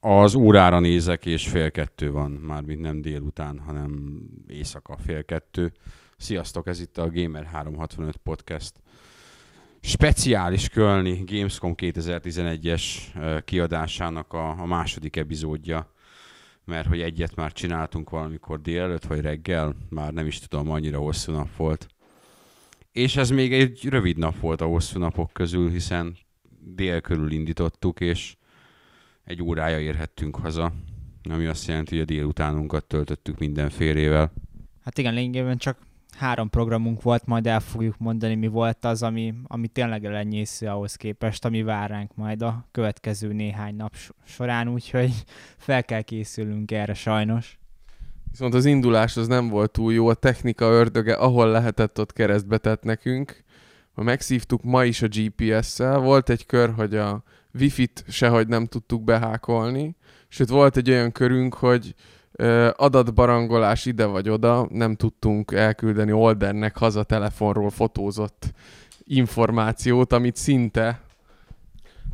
Az órára nézek, és fél kettő van, mármint nem délután, hanem éjszaka fél kettő. Sziasztok, ez itt a Gamer 365 podcast speciális Kölni Gamescom 2011-es kiadásának a, a második epizódja, mert hogy egyet már csináltunk valamikor délelőtt, vagy reggel, már nem is tudom, annyira hosszú nap volt. És ez még egy rövid nap volt a hosszú napok közül, hiszen dél körül indítottuk, és egy órája érhettünk haza, ami azt jelenti, hogy a délutánunkat töltöttük mindenfélével. Hát igen, lényegében csak három programunk volt, majd el fogjuk mondani, mi volt az, ami, ami tényleg elenyésző ahhoz képest, ami vár ránk majd a következő néhány nap során, úgyhogy fel kell készülnünk erre sajnos. Viszont az indulás az nem volt túl jó, a technika ördöge, ahol lehetett, ott keresztbe tett nekünk. Ha megszívtuk ma is a GPS-szel, volt egy kör, hogy a wifi-t sehogy nem tudtuk behákolni, sőt volt egy olyan körünk, hogy adatbarangolás ide vagy oda, nem tudtunk elküldeni Oldernek haza telefonról fotózott információt, amit szinte...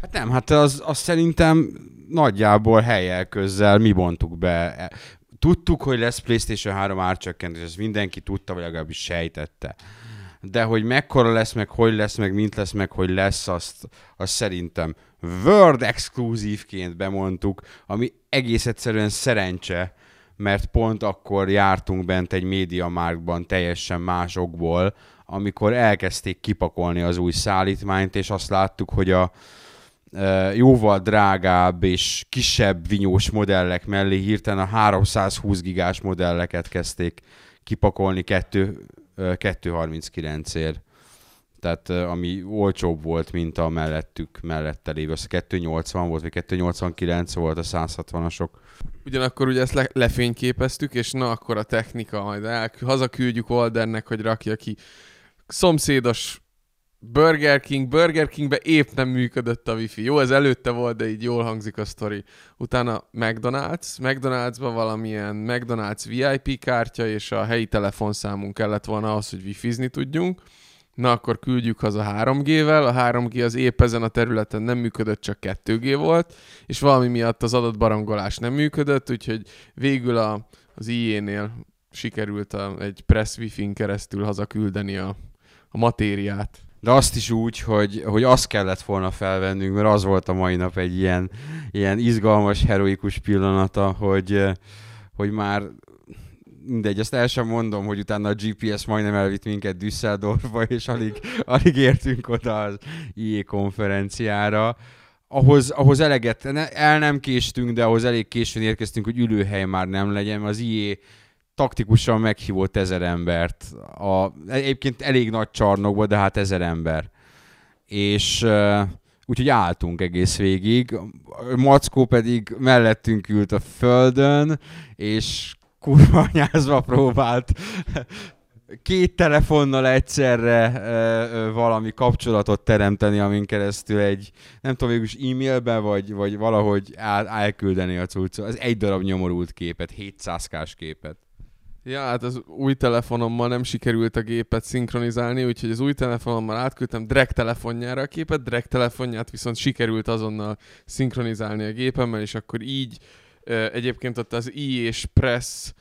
Hát nem, hát az, az szerintem nagyjából helyel közzel mi bontuk be. Tudtuk, hogy lesz PlayStation 3 árcsökkentés, ezt mindenki tudta, vagy legalábbis sejtette. De hogy mekkora lesz, meg hogy lesz, meg mint lesz, meg hogy lesz, azt, azt szerintem World exkluzívként bemondtuk, ami egész egyszerűen szerencse, mert pont akkor jártunk bent egy médiamarktban teljesen másokból, amikor elkezdték kipakolni az új szállítmányt, és azt láttuk, hogy a jóval drágább és kisebb vinyós modellek mellé hirtelen a 320 gigás modelleket kezdték kipakolni 239-ért tehát ami olcsóbb volt, mint a mellettük, mellette lévő. Az 280 volt, vagy 289 volt a 160-asok. Ugyanakkor ugye ezt le- lefényképeztük, és na akkor a technika, majd el- hazaküldjük Oldernek, hogy rakja ki szomszédos Burger King, Burger Kingbe épp nem működött a wifi. Jó, ez előtte volt, de így jól hangzik a sztori. Utána McDonald's, McDonald'sba valamilyen McDonald's VIP kártya, és a helyi telefonszámunk kellett volna ahhoz, hogy wifizni tudjunk na akkor küldjük haza 3G-vel, a 3G az épp ezen a területen nem működött, csak 2G volt, és valami miatt az adatbarangolás nem működött, úgyhogy végül a, az IE-nél sikerült a, egy press wifi-n keresztül hazaküldeni a, a matériát. De azt is úgy, hogy, hogy azt kellett volna felvennünk, mert az volt a mai nap egy ilyen, ilyen izgalmas, heroikus pillanata, hogy, hogy már mindegy, azt el sem mondom, hogy utána a GPS majdnem elvitt minket Düsseldorfba, és alig, alig értünk oda az IE konferenciára. Ahhoz, ahhoz eleget, el nem késtünk, de ahhoz elég későn érkeztünk, hogy ülőhely már nem legyen. Az IE taktikusan meghívott ezer embert. A, egyébként elég nagy csarnokba, de hát ezer ember. És úgyhogy álltunk egész végig. Mackó pedig mellettünk ült a földön, és kurva anyázva próbált két telefonnal egyszerre ö, ö, valami kapcsolatot teremteni, amin keresztül egy, nem tudom, végülis e-mailbe, vagy, vagy valahogy el, elküldeni a cuccot. Ez egy darab nyomorult képet, 700 képet. Ja, hát az új telefonommal nem sikerült a gépet szinkronizálni, úgyhogy az új telefonommal átküldtem Drag telefonjára a képet, Drag telefonját viszont sikerült azonnal szinkronizálni a gépemmel, és akkor így Egyébként ott az i és Press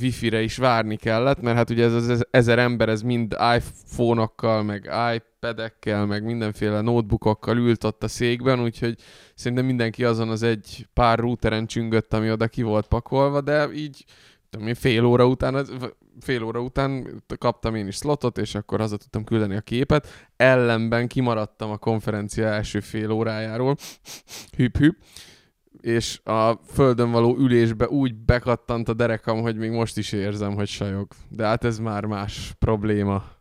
wifi-re is várni kellett, mert hát ugye ez az ezer ember, ez mind iPhone-okkal, meg iPad-ekkel, meg mindenféle notebookokkal ült ott a székben, úgyhogy szerintem mindenki azon az egy pár routeren csüngött, ami oda ki volt pakolva, de így tudom én, fél óra után, fél óra után kaptam én is slotot, és akkor haza tudtam küldeni a képet. Ellenben kimaradtam a konferencia első fél órájáról. Hüp, hüp és a földön való ülésbe úgy bekattant a derekam, hogy még most is érzem, hogy sajog. De hát ez már más probléma.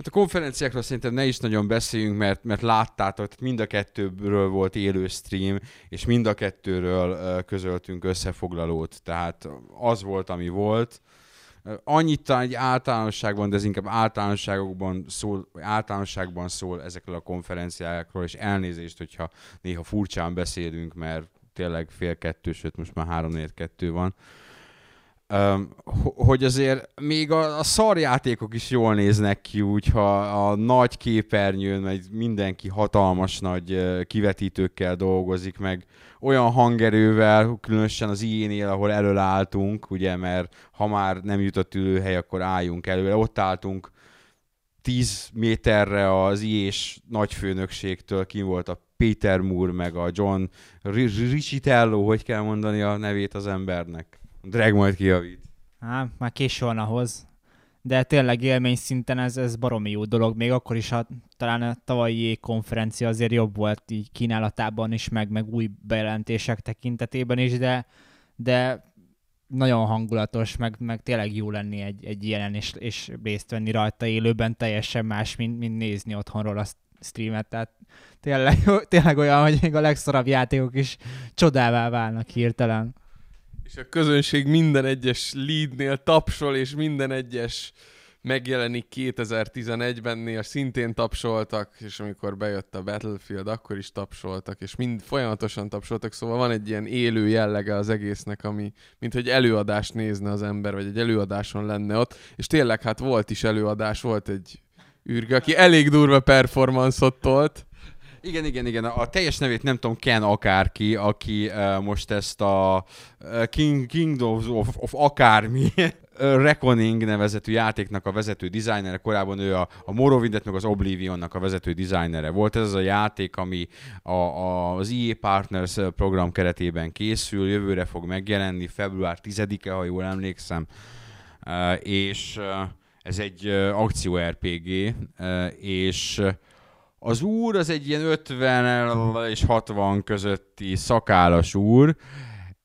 Hát a konferenciákról szerintem ne is nagyon beszéljünk, mert, mert láttátok, mind a kettőről volt élő stream, és mind a kettőről közöltünk összefoglalót, tehát az volt, ami volt. Annyit talán egy általánosságban, de ez inkább általánosságokban szól, általánosságban szól ezekről a konferenciákról, és elnézést, hogyha néha furcsán beszélünk, mert tényleg fél kettő, sőt most már három kettő van. Hogy azért még a, a szarjátékok is jól néznek ki, úgyha a nagy képernyőn, meg mindenki hatalmas nagy kivetítőkkel dolgozik, meg olyan hangerővel, különösen az ilyenél, ahol elől álltunk, ugye, mert ha már nem jutott ülőhely, akkor álljunk előre. Ott álltunk 10 méterre az iés nagyfőnökségtől, kim volt a Peter Moore, meg a John Richitello, hogy kell mondani a nevét az embernek. Drag majd kijavít. Há, már késő van ahhoz. De tényleg élmény szinten ez, ez baromi jó dolog. Még akkor is, ha talán a tavalyi konferencia azért jobb volt így kínálatában is, meg, meg új bejelentések tekintetében is, de, de nagyon hangulatos, meg, meg tényleg jó lenni egy, egy ilyen, és, és részt venni rajta élőben, teljesen más, mint, mint nézni otthonról a streamet, tehát tényleg, tényleg olyan, hogy még a legszorabb játékok is csodává válnak hirtelen. És a közönség minden egyes leadnél tapsol, és minden egyes megjelenik 2011-bennél, szintén tapsoltak, és amikor bejött a Battlefield, akkor is tapsoltak, és mind folyamatosan tapsoltak, szóval van egy ilyen élő jellege az egésznek, ami, mint hogy előadást nézne az ember, vagy egy előadáson lenne ott, és tényleg hát volt is előadás, volt egy űrge, aki elég durva performance tolt, igen, igen, igen. A teljes nevét nem tudom, Ken akárki, aki uh, most ezt a uh, King, Kingdoms of, of akármi Reckoning nevezetű játéknak a vezető dizájnere, korábban ő a, a Morrowindet meg az Oblivionnak a vezető dizájnere volt. Ez az a játék, ami a, a, az EA Partners program keretében készül, jövőre fog megjelenni, február 10-e, ha jól emlékszem, uh, és uh, ez egy uh, akció RPG, uh, és az úr az egy ilyen 50 és 60 közötti szakállas úr,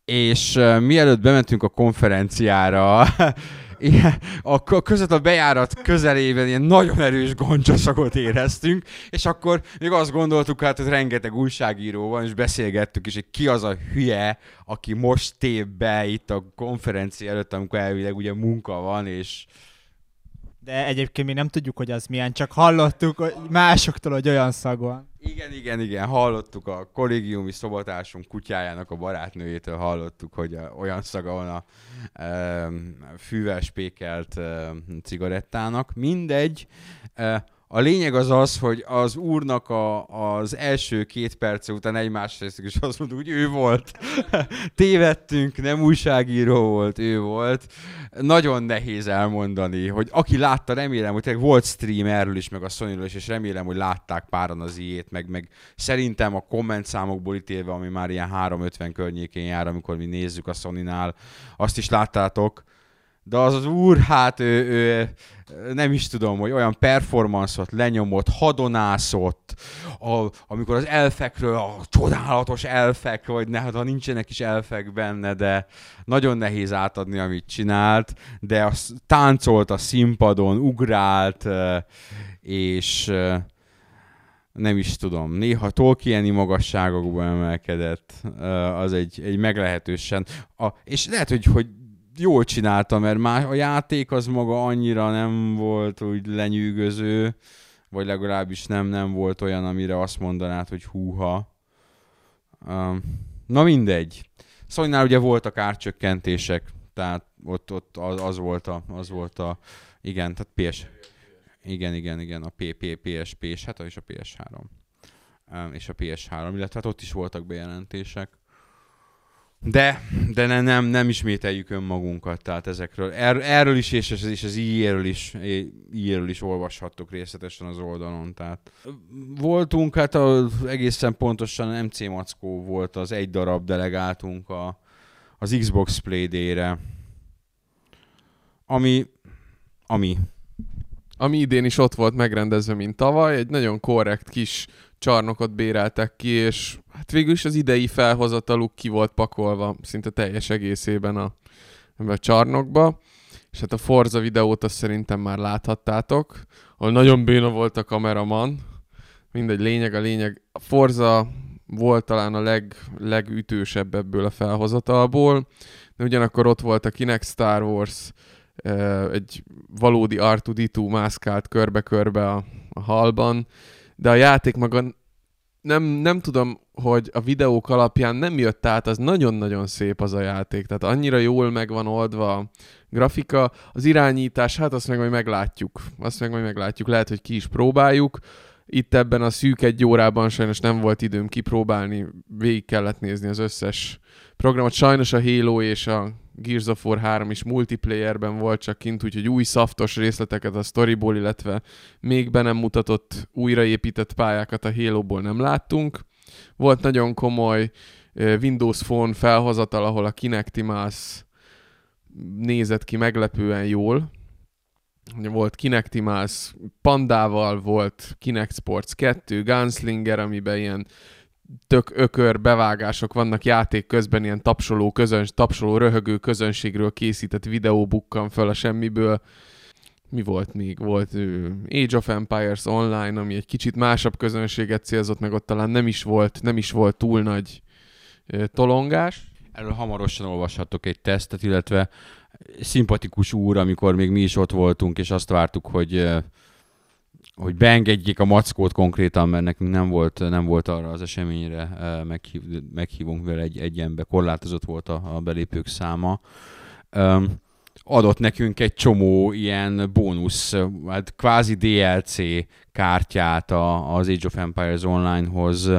és mielőtt bementünk a konferenciára, a között a bejárat közelében ilyen nagyon erős goncsaszagot éreztünk, és akkor még azt gondoltuk hát, hogy rengeteg újságíró van, és beszélgettük is, hogy ki az a hülye, aki most tép be itt a konferencia előtt, amikor elvileg ugye munka van, és de egyébként mi nem tudjuk, hogy az milyen, csak hallottuk hogy másoktól, hogy olyan szag van. Igen, igen, igen, hallottuk a kollégiumi szobatársunk kutyájának a barátnőjétől hallottuk, hogy olyan szaga van a e, fűvel spékelt e, cigarettának. Mindegy, e, a lényeg az az, hogy az úrnak a, az első két perce után egymás részük is azt mondtuk, hogy ő volt. Tévedtünk, nem újságíró volt, ő volt. Nagyon nehéz elmondani, hogy aki látta, remélem, hogy tényleg volt stream erről is, meg a sony is, és remélem, hogy látták páran az ilyét, meg, meg szerintem a komment számokból ítélve, ami már ilyen 350 környékén jár, amikor mi nézzük a Sony-nál, azt is láttátok, de az az úr, hát ő, ő nem is tudom, hogy olyan performance-ot lenyomott, hadonászott, a, amikor az elfekről, a csodálatos elfek, vagy ne, ha nincsenek is elfek benne, de nagyon nehéz átadni, amit csinált, de az táncolt a színpadon, ugrált, és nem is tudom, néha Tolkieni magasságokba emelkedett, az egy, egy meglehetősen, a, és lehet, hogy, hogy jól csinálta, mert már a játék az maga annyira nem volt úgy lenyűgöző, vagy legalábbis nem, nem volt olyan, amire azt mondanád, hogy húha. Um, na mindegy. Szóval ugye voltak árcsökkentések, tehát ott, ott az, az, volt a, az volt a, igen, tehát PS, igen, igen, igen, a PP, PSP, és hát és a PS3. Um, és a PS3, illetve hát ott is voltak bejelentések. De, de ne, nem, nem ismételjük önmagunkat, tehát ezekről. Er, erről is, és, és az ilyeről is, ilyeről is olvashattok részletesen az oldalon. Tehát voltunk, hát az egészen pontosan MC Mackó volt az egy darab delegáltunk a, az Xbox Play Day-re. Ami, ami. Ami idén is ott volt megrendezve, mint tavaly, egy nagyon korrekt kis csarnokot béreltek ki, és hát végül is az idei felhozataluk ki volt pakolva szinte teljes egészében a, a csarnokba, és hát a Forza videót azt szerintem már láthattátok, ahol nagyon béna volt a kameraman, mindegy, lényeg a lényeg. A Forza volt talán a leg, legütősebb ebből a felhozatalból, de ugyanakkor ott volt a Kinect Star Wars, egy valódi R2-D2 mászkált körbe-körbe a, a halban, de a játék maga nem, nem tudom hogy a videók alapján nem jött át, az nagyon-nagyon szép az a játék. Tehát annyira jól meg van oldva a grafika. Az irányítás, hát azt meg majd meglátjuk. Azt meg majd meglátjuk. Lehet, hogy ki is próbáljuk. Itt ebben a szűk egy órában sajnos nem volt időm kipróbálni, végig kellett nézni az összes programot. Sajnos a Halo és a Gears of War 3 is multiplayerben volt csak kint, úgyhogy új szaftos részleteket a storyból, illetve még be nem mutatott újraépített pályákat a Halo-ból nem láttunk. Volt nagyon komoly Windows Phone felhozatal, ahol a Kinect Mouse nézett ki meglepően jól. Volt Kinect Mouse Pandával, volt Kinect Sports 2, Gunslinger, amiben ilyen tök ökör bevágások vannak játék közben, ilyen tapsoló, közöns, tapsoló röhögő közönségről készített videó bukkan föl a semmiből. Mi volt még? Volt Age of Empires Online, ami egy kicsit másabb közönséget célzott, meg ott talán nem is volt, nem is volt túl nagy tolongás. Erről hamarosan olvashatok egy tesztet, illetve szimpatikus úr, amikor még mi is ott voltunk, és azt vártuk, hogy hogy beengedjék a mackót konkrétan, mert nekünk nem volt, nem volt arra az eseményre meghív, meghívunk vele egy, egy ember, korlátozott volt a, a belépők száma. Um, adott nekünk egy csomó ilyen bónusz, hát kvázi DLC kártyát a, az Age of Empires Online-hoz,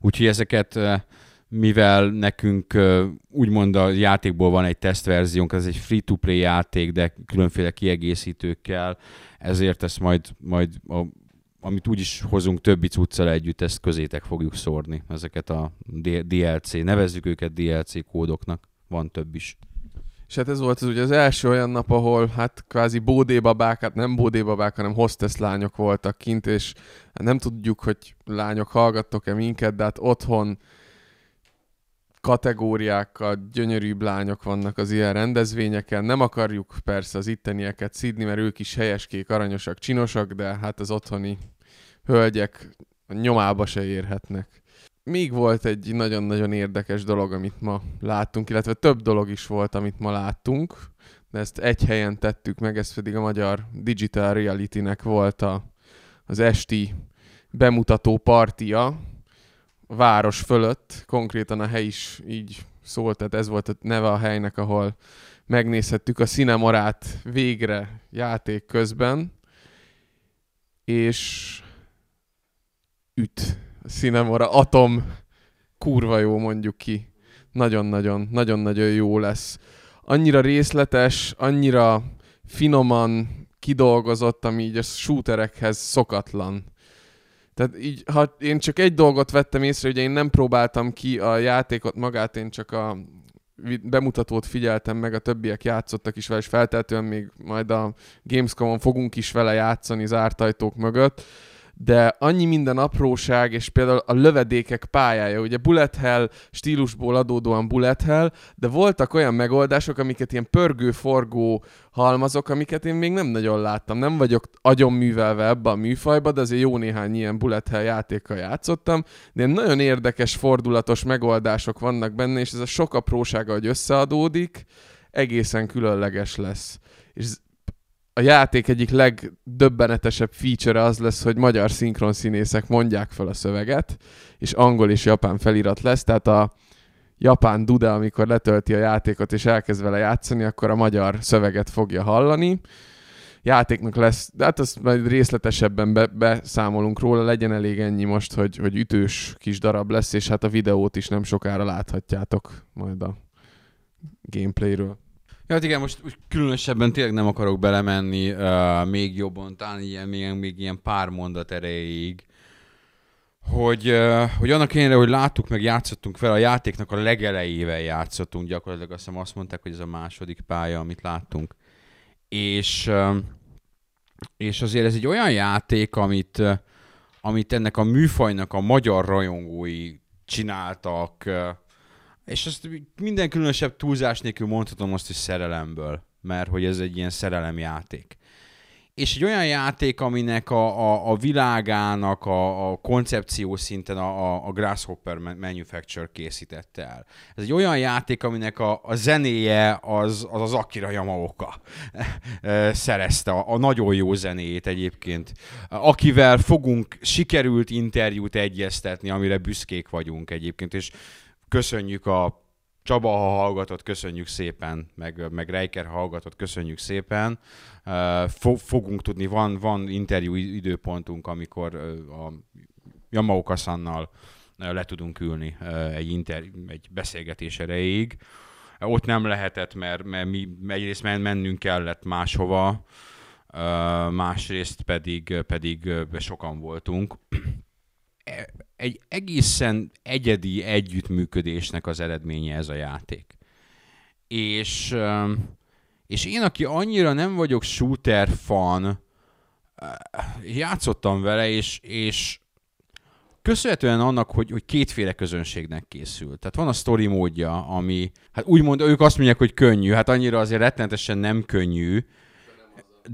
úgyhogy ezeket mivel nekünk úgymond a játékból van egy tesztverziónk, ez egy free-to-play játék, de különféle kiegészítőkkel, ezért ezt majd, majd a, amit úgyis hozunk többi cuccal együtt, ezt közétek fogjuk szórni, ezeket a DLC, nevezzük őket DLC kódoknak, van több is. És hát ez volt az ugye az első olyan nap, ahol hát kvázi bódébabák, hát nem bódébabák, hanem hostess lányok voltak kint, és hát nem tudjuk, hogy lányok hallgattok-e minket, de hát otthon kategóriákkal gyönyörűbb lányok vannak az ilyen rendezvényeken. Nem akarjuk persze az ittenieket szidni, mert ők is helyeskék, aranyosak, csinosak, de hát az otthoni hölgyek nyomába se érhetnek. Még volt egy nagyon-nagyon érdekes dolog, amit ma láttunk, illetve több dolog is volt, amit ma láttunk, de ezt egy helyen tettük meg, ez pedig a magyar Digital Reality-nek volt a, az esti bemutató partia, város fölött, konkrétan a hely is így szólt, tehát ez volt a neve a helynek, ahol megnézhettük a Cinemorát végre játék közben, és üt. A Cinemora Atom kurva jó mondjuk ki. Nagyon-nagyon, nagyon-nagyon jó lesz. Annyira részletes, annyira finoman kidolgozott, ami így a shooterekhez szokatlan. Tehát így, ha én csak egy dolgot vettem észre, ugye én nem próbáltam ki a játékot magát, én csak a bemutatót figyeltem meg, a többiek játszottak is vele, és felteltően még majd a Gamescom-on fogunk is vele játszani zárt ajtók mögött de annyi minden apróság, és például a lövedékek pályája, ugye bullet hell stílusból adódóan bullet hell, de voltak olyan megoldások, amiket ilyen pörgő-forgó halmazok, amiket én még nem nagyon láttam. Nem vagyok agyon művelve ebbe a műfajba, de azért jó néhány ilyen bullet hell játékkal játszottam, de nagyon érdekes, fordulatos megoldások vannak benne, és ez a sok aprósága, hogy összeadódik, egészen különleges lesz. És a játék egyik legdöbbenetesebb feature az lesz, hogy magyar színészek mondják fel a szöveget, és angol és japán felirat lesz, tehát a japán dude, amikor letölti a játékot és elkezd vele játszani, akkor a magyar szöveget fogja hallani. Játéknak lesz, de hát azt majd részletesebben be, beszámolunk róla, legyen elég ennyi most, hogy, hogy ütős kis darab lesz, és hát a videót is nem sokára láthatjátok majd a gameplayről. Ja, hát igen, most, különösebben tényleg nem akarok belemenni uh, még jobban, talán ilyen, még, még ilyen pár mondat erejéig, hogy, uh, hogy annak ellenére, hogy láttuk, meg játszottunk fel, a játéknak a legelejével játszottunk, gyakorlatilag azt hiszem azt mondták, hogy ez a második pálya, amit láttunk. És, uh, és azért ez egy olyan játék, amit, uh, amit ennek a műfajnak a magyar rajongói csináltak, uh, és ezt minden különösebb túlzás nélkül mondhatom azt, hogy szerelemből, mert hogy ez egy ilyen szerelemjáték. és egy olyan játék, aminek a, a, a világának a, a koncepció szinten a, a Grasshopper Manufacture készítette el. Ez egy olyan játék, aminek a, a zenéje az, az az Akira Yamaoka szerezte, a, a nagyon jó zenéjét egyébként, akivel fogunk sikerült interjút egyeztetni, amire büszkék vagyunk egyébként, és köszönjük a Csaba, ha hallgatott, köszönjük szépen, meg, meg Reiker, ha hallgatott, köszönjük szépen. Fogunk tudni, van, van interjú időpontunk, amikor a Yamaoka Sannal le tudunk ülni egy, inter, egy beszélgetés erejéig. Ott nem lehetett, mert, mert mi egyrészt mennünk kellett máshova, másrészt pedig, pedig sokan voltunk egy egészen egyedi együttműködésnek az eredménye ez a játék. És, és én, aki annyira nem vagyok shooter fan, játszottam vele, és, és köszönhetően annak, hogy, hogy kétféle közönségnek készül. Tehát van a story módja, ami, hát úgymond ők azt mondják, hogy könnyű, hát annyira azért rettenetesen nem könnyű,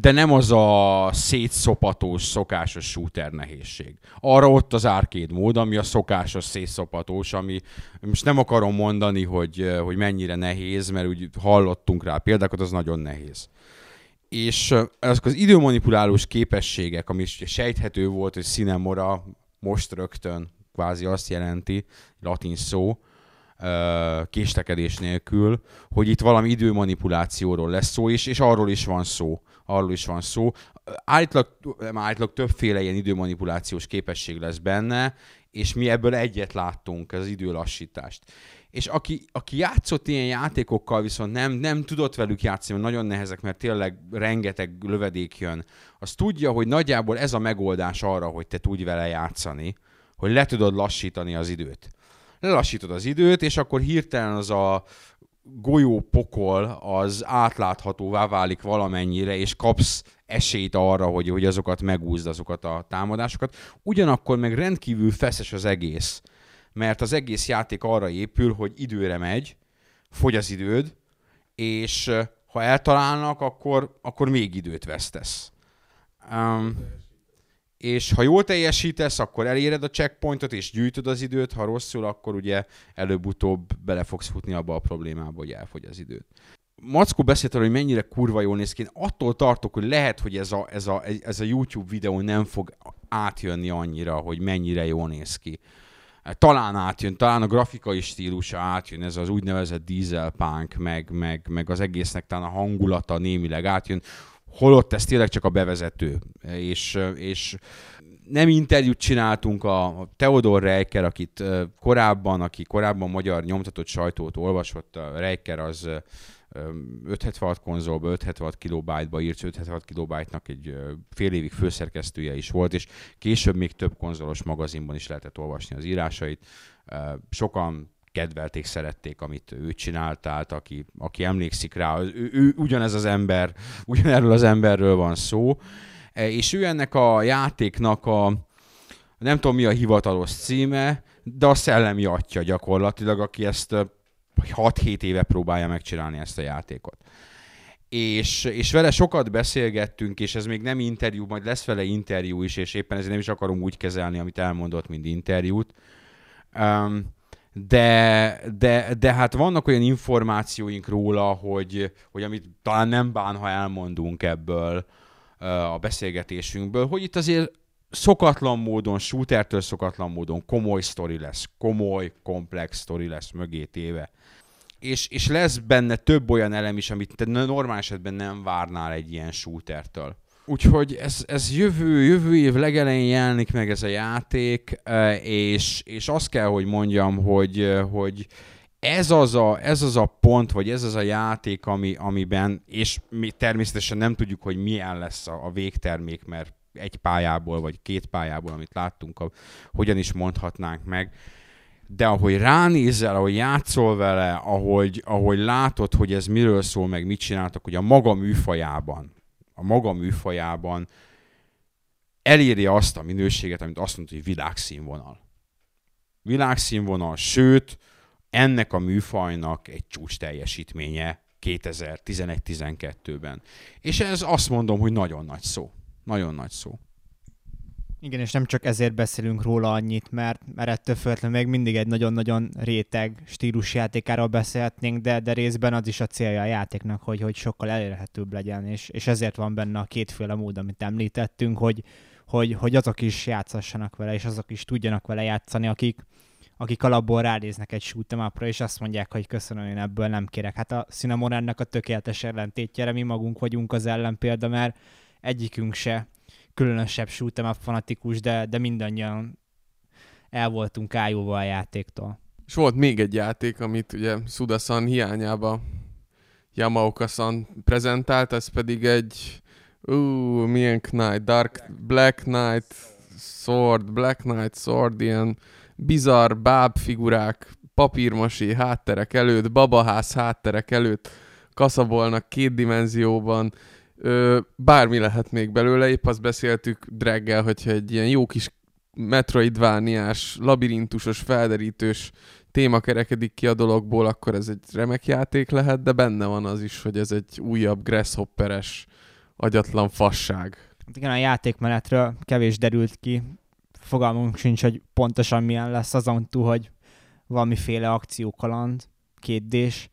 de nem az a szétszopatós, szokásos shooter nehézség. Arra ott az arcade mód, ami a szokásos szétszopatós, ami most nem akarom mondani, hogy, hogy mennyire nehéz, mert úgy hallottunk rá példákat, az nagyon nehéz. És azok az időmanipulálós képességek, ami sejthető volt, hogy Cinemora most rögtön kvázi azt jelenti, latin szó, késlekedés nélkül, hogy itt valami időmanipulációról lesz szó, és, és arról is van szó, arról is van szó. Állítólag, állítólag többféle ilyen időmanipulációs képesség lesz benne, és mi ebből egyet láttunk, ez az időlassítást. És aki, aki játszott ilyen játékokkal, viszont nem, nem tudott velük játszani, mert nagyon nehezek, mert tényleg rengeteg lövedék jön, az tudja, hogy nagyjából ez a megoldás arra, hogy te tudj vele játszani, hogy le tudod lassítani az időt. Lelassítod az időt, és akkor hirtelen az a golyó pokol az átláthatóvá válik valamennyire, és kapsz esélyt arra, hogy, hogy azokat megúzd, azokat a támadásokat. Ugyanakkor meg rendkívül feszes az egész, mert az egész játék arra épül, hogy időre megy, fogy az időd, és ha eltalálnak, akkor, akkor még időt vesztesz. Um, és ha jól teljesítesz, akkor eléred a checkpointot, és gyűjtöd az időt, ha rosszul, akkor ugye előbb-utóbb bele fogsz futni abba a problémába, hogy elfogy az időt. Mackó beszélt arról, hogy mennyire kurva jól néz ki. Én attól tartok, hogy lehet, hogy ez a, ez, a, ez a YouTube videó nem fog átjönni annyira, hogy mennyire jól néz ki. Talán átjön, talán a grafikai stílusa átjön, ez az úgynevezett diesel punk, meg, meg, meg az egésznek talán a hangulata némileg átjön holott ez tényleg csak a bevezető. És, és nem interjút csináltunk a Theodor Reiker, akit korábban, aki korábban magyar nyomtatott sajtót olvasott, a Reiker az 576 konzolba, 576 kilobájtba írt, 576 kilobájtnak egy fél évig főszerkesztője is volt, és később még több konzolos magazinban is lehetett olvasni az írásait. Sokan kedvelték, szerették, amit ő csinált, tehát aki, aki emlékszik rá, ő, ő ugyanez az ember, ugyanerről az emberről van szó, e, és ő ennek a játéknak a, nem tudom mi a hivatalos címe, de a szellemi atya gyakorlatilag, aki ezt 6-7 éve próbálja megcsinálni ezt a játékot. És, és vele sokat beszélgettünk, és ez még nem interjú, majd lesz vele interjú is, és éppen ezért nem is akarom úgy kezelni, amit elmondott, mint interjút. Um, de, de, de hát vannak olyan információink róla, hogy, hogy amit talán nem bán, ha elmondunk ebből a beszélgetésünkből, hogy itt azért szokatlan módon, shootertől szokatlan módon komoly sztori lesz, komoly, komplex sztori lesz mögé téve. És, és lesz benne több olyan elem is, amit te normál esetben nem várnál egy ilyen shootertől. Úgyhogy ez, ez jövő, jövő év legelején jelenik meg ez a játék, és, és azt kell, hogy mondjam, hogy, hogy ez az, a, ez az a pont, vagy ez az a játék, ami, amiben, és mi természetesen nem tudjuk, hogy milyen lesz a, a végtermék, mert egy pályából, vagy két pályából, amit láttunk, a, hogyan is mondhatnánk meg, de ahogy ránézel, ahogy játszol vele, ahogy, ahogy látod, hogy ez miről szól, meg mit csináltak, hogy a maga műfajában, a maga műfajában eléri azt a minőséget, amit azt mondta, hogy világszínvonal. Világszínvonal, sőt, ennek a műfajnak egy csúcs teljesítménye 2011-12-ben. És ez azt mondom, hogy nagyon nagy szó. Nagyon nagy szó. Igen, és nem csak ezért beszélünk róla annyit, mert, mert ettől függetlenül még mindig egy nagyon-nagyon réteg stílusjátékáról beszélhetnénk, de, de részben az is a célja a játéknak, hogy, hogy sokkal elérhetőbb legyen, és, és ezért van benne a kétféle mód, amit említettünk, hogy, hogy, hogy azok is játszassanak vele, és azok is tudjanak vele játszani, akik, akik alapból ránéznek egy shoot'em és azt mondják, hogy köszönöm, én ebből nem kérek. Hát a cinnamon a tökéletes ellentétjére mi magunk vagyunk az ellenpélda, mert egyikünk se különösebb shoot'em fanatikus, de, de mindannyian el voltunk ájúva a játéktól. És volt még egy játék, amit ugye Sudasan hiányába Yamaoka-san prezentált, ez pedig egy ú, milyen Knight, Dark Black Knight Sword, Black Knight Sword, ilyen bizarr báb figurák, papírmasi hátterek előtt, babaház hátterek előtt kaszabolnak két dimenzióban, Ö, bármi lehet még belőle, épp azt beszéltük Dreggel, hogyha egy ilyen jó kis metroidvániás, labirintusos, felderítős téma kerekedik ki a dologból, akkor ez egy remek játék lehet, de benne van az is, hogy ez egy újabb grasshopperes, agyatlan fasság. Hát igen, a játékmenetről kevés derült ki, fogalmunk sincs, hogy pontosan milyen lesz azon túl, hogy valamiféle akciókaland, kétdés,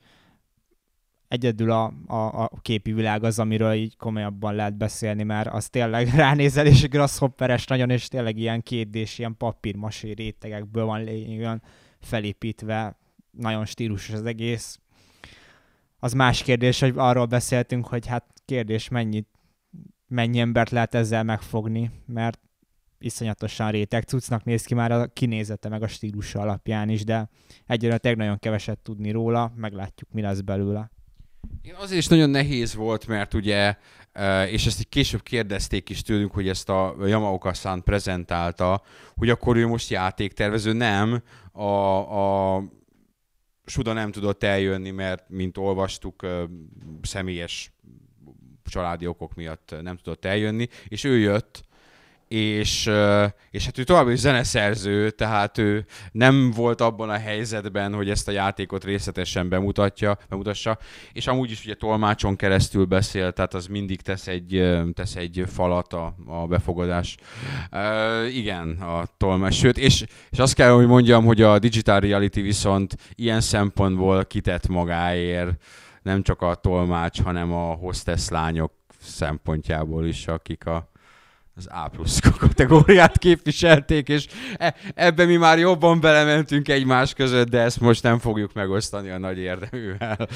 egyedül a, a, a képi világ az, amiről így komolyabban lehet beszélni, mert az tényleg ránézel, és grasshopperes nagyon, és tényleg ilyen kétdés, ilyen papírmasé rétegekből van lényegében felépítve, nagyon stílusos az egész. Az más kérdés, hogy arról beszéltünk, hogy hát kérdés, mennyit, mennyi embert lehet ezzel megfogni, mert iszonyatosan réteg cuccnak néz ki már a kinézete meg a stílusa alapján is, de egyre nagyon keveset tudni róla, meglátjuk mi lesz belőle. Igen, azért is nagyon nehéz volt, mert ugye, és ezt így később kérdezték is tőlünk, hogy ezt a Yamaoka-san prezentálta, hogy akkor ő most játéktervező, nem, a, a Suda nem tudott eljönni, mert, mint olvastuk, személyes családi okok miatt nem tudott eljönni, és ő jött, és, és hát ő továbbra is zeneszerző, tehát ő nem volt abban a helyzetben, hogy ezt a játékot részletesen bemutatja, bemutassa, és amúgy is ugye tolmácson keresztül beszél, tehát az mindig tesz egy, tesz egy falat a, a befogadás. Uh, igen, a tolmács. Sőt, és, és azt kell, hogy mondjam, hogy a Digital Reality viszont ilyen szempontból kitett magáért, nem csak a tolmács, hanem a hostess lányok szempontjából is, akik a az A plusz kategóriát képviselték, és e, ebbe mi már jobban belementünk egymás között, de ezt most nem fogjuk megosztani a nagy érdeművel.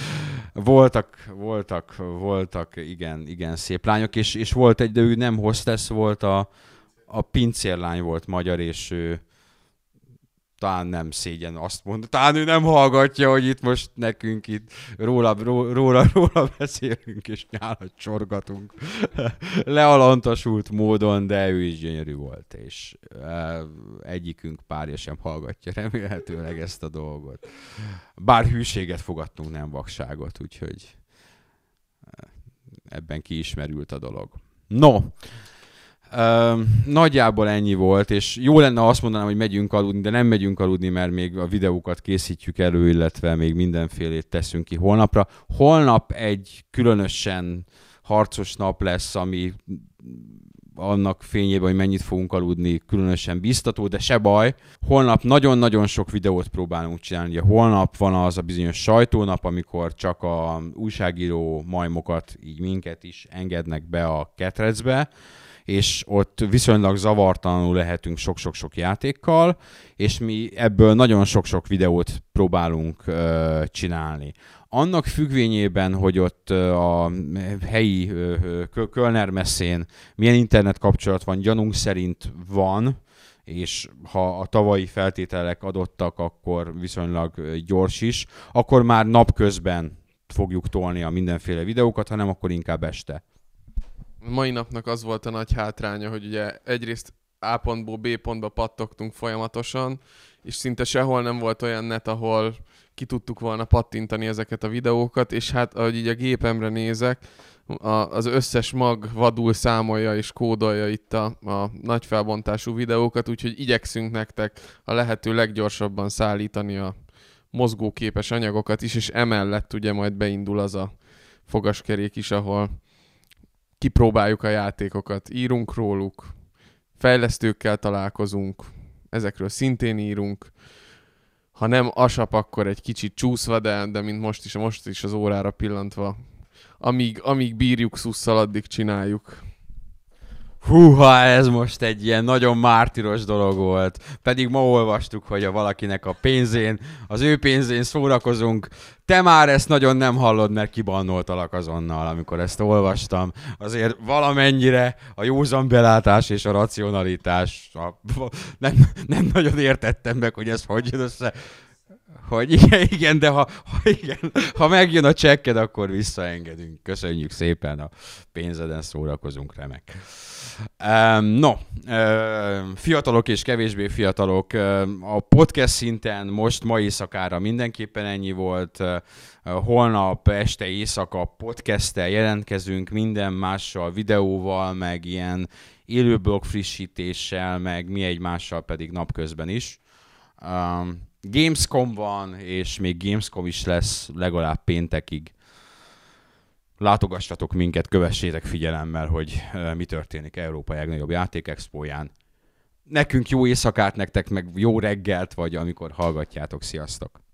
Voltak, voltak, voltak, igen, igen, szép lányok, és, és volt egy, de ő nem hostess volt, a, a pincérlány volt magyar, és ő, talán nem szégyen azt mondani. Talán ő nem hallgatja, hogy itt most nekünk itt róla, róla, róla, róla beszélünk, és nyálat csorgatunk lealantasult módon, de ő is gyönyörű volt, és egyikünk párja sem hallgatja remélhetőleg ezt a dolgot. Bár hűséget fogadtunk, nem vakságot, úgyhogy ebben kiismerült a dolog. No, Nagyjából ennyi volt, és jó lenne azt mondanám, hogy megyünk aludni, de nem megyünk aludni, mert még a videókat készítjük elő, illetve még mindenfélét teszünk ki holnapra. Holnap egy különösen harcos nap lesz, ami annak fényében, hogy mennyit fogunk aludni, különösen biztató, de se baj. Holnap nagyon-nagyon sok videót próbálunk csinálni. Ugye holnap van az a bizonyos sajtónap, amikor csak a újságíró majmokat, így minket is engednek be a ketrecbe és ott viszonylag zavartalanul lehetünk sok-sok-sok játékkal, és mi ebből nagyon sok-sok videót próbálunk uh, csinálni. Annak függvényében, hogy ott a helyi Kölner messzén milyen internet kapcsolat van, gyanunk szerint van, és ha a tavalyi feltételek adottak, akkor viszonylag gyors is, akkor már napközben fogjuk tolni a mindenféle videókat, hanem akkor inkább este mai napnak az volt a nagy hátránya, hogy ugye egyrészt A pontból B pontba pattogtunk folyamatosan, és szinte sehol nem volt olyan net, ahol ki tudtuk volna pattintani ezeket a videókat, és hát ahogy így a gépemre nézek, a, az összes mag vadul számolja és kódolja itt a, a nagy felbontású videókat, úgyhogy igyekszünk nektek a lehető leggyorsabban szállítani a mozgóképes anyagokat is, és emellett ugye majd beindul az a fogaskerék is, ahol kipróbáljuk a játékokat, írunk róluk, fejlesztőkkel találkozunk, ezekről szintén írunk, ha nem asap, akkor egy kicsit csúszva, de, de mint most is, most is az órára pillantva, amíg, amíg bírjuk szusszal, addig csináljuk. Húha, ez most egy ilyen nagyon mártiros dolog volt. Pedig ma olvastuk, hogy a valakinek a pénzén, az ő pénzén szórakozunk. Te már ezt nagyon nem hallod, mert kibannoltalak azonnal, amikor ezt olvastam. Azért valamennyire a józan belátás és a racionalitás, a, nem, nem nagyon értettem meg, hogy ez hogy jön össze hogy igen, igen, de ha, ha, igen, ha megjön a csekked, akkor visszaengedünk. Köszönjük szépen, a pénzeden szórakozunk, remek. Um, no, um, fiatalok és kevésbé fiatalok, um, a podcast szinten most ma éjszakára mindenképpen ennyi volt, uh, holnap este éjszaka podcasttel jelentkezünk, minden mással, videóval, meg ilyen élőblog frissítéssel, meg mi egymással pedig napközben is. Um, Gamescom van, és még Gamescom is lesz legalább péntekig látogassatok minket, kövessétek figyelemmel, hogy mi történik Európa legnagyobb játékexpóján. Nekünk jó éjszakát, nektek meg jó reggelt, vagy amikor hallgatjátok. Sziasztok!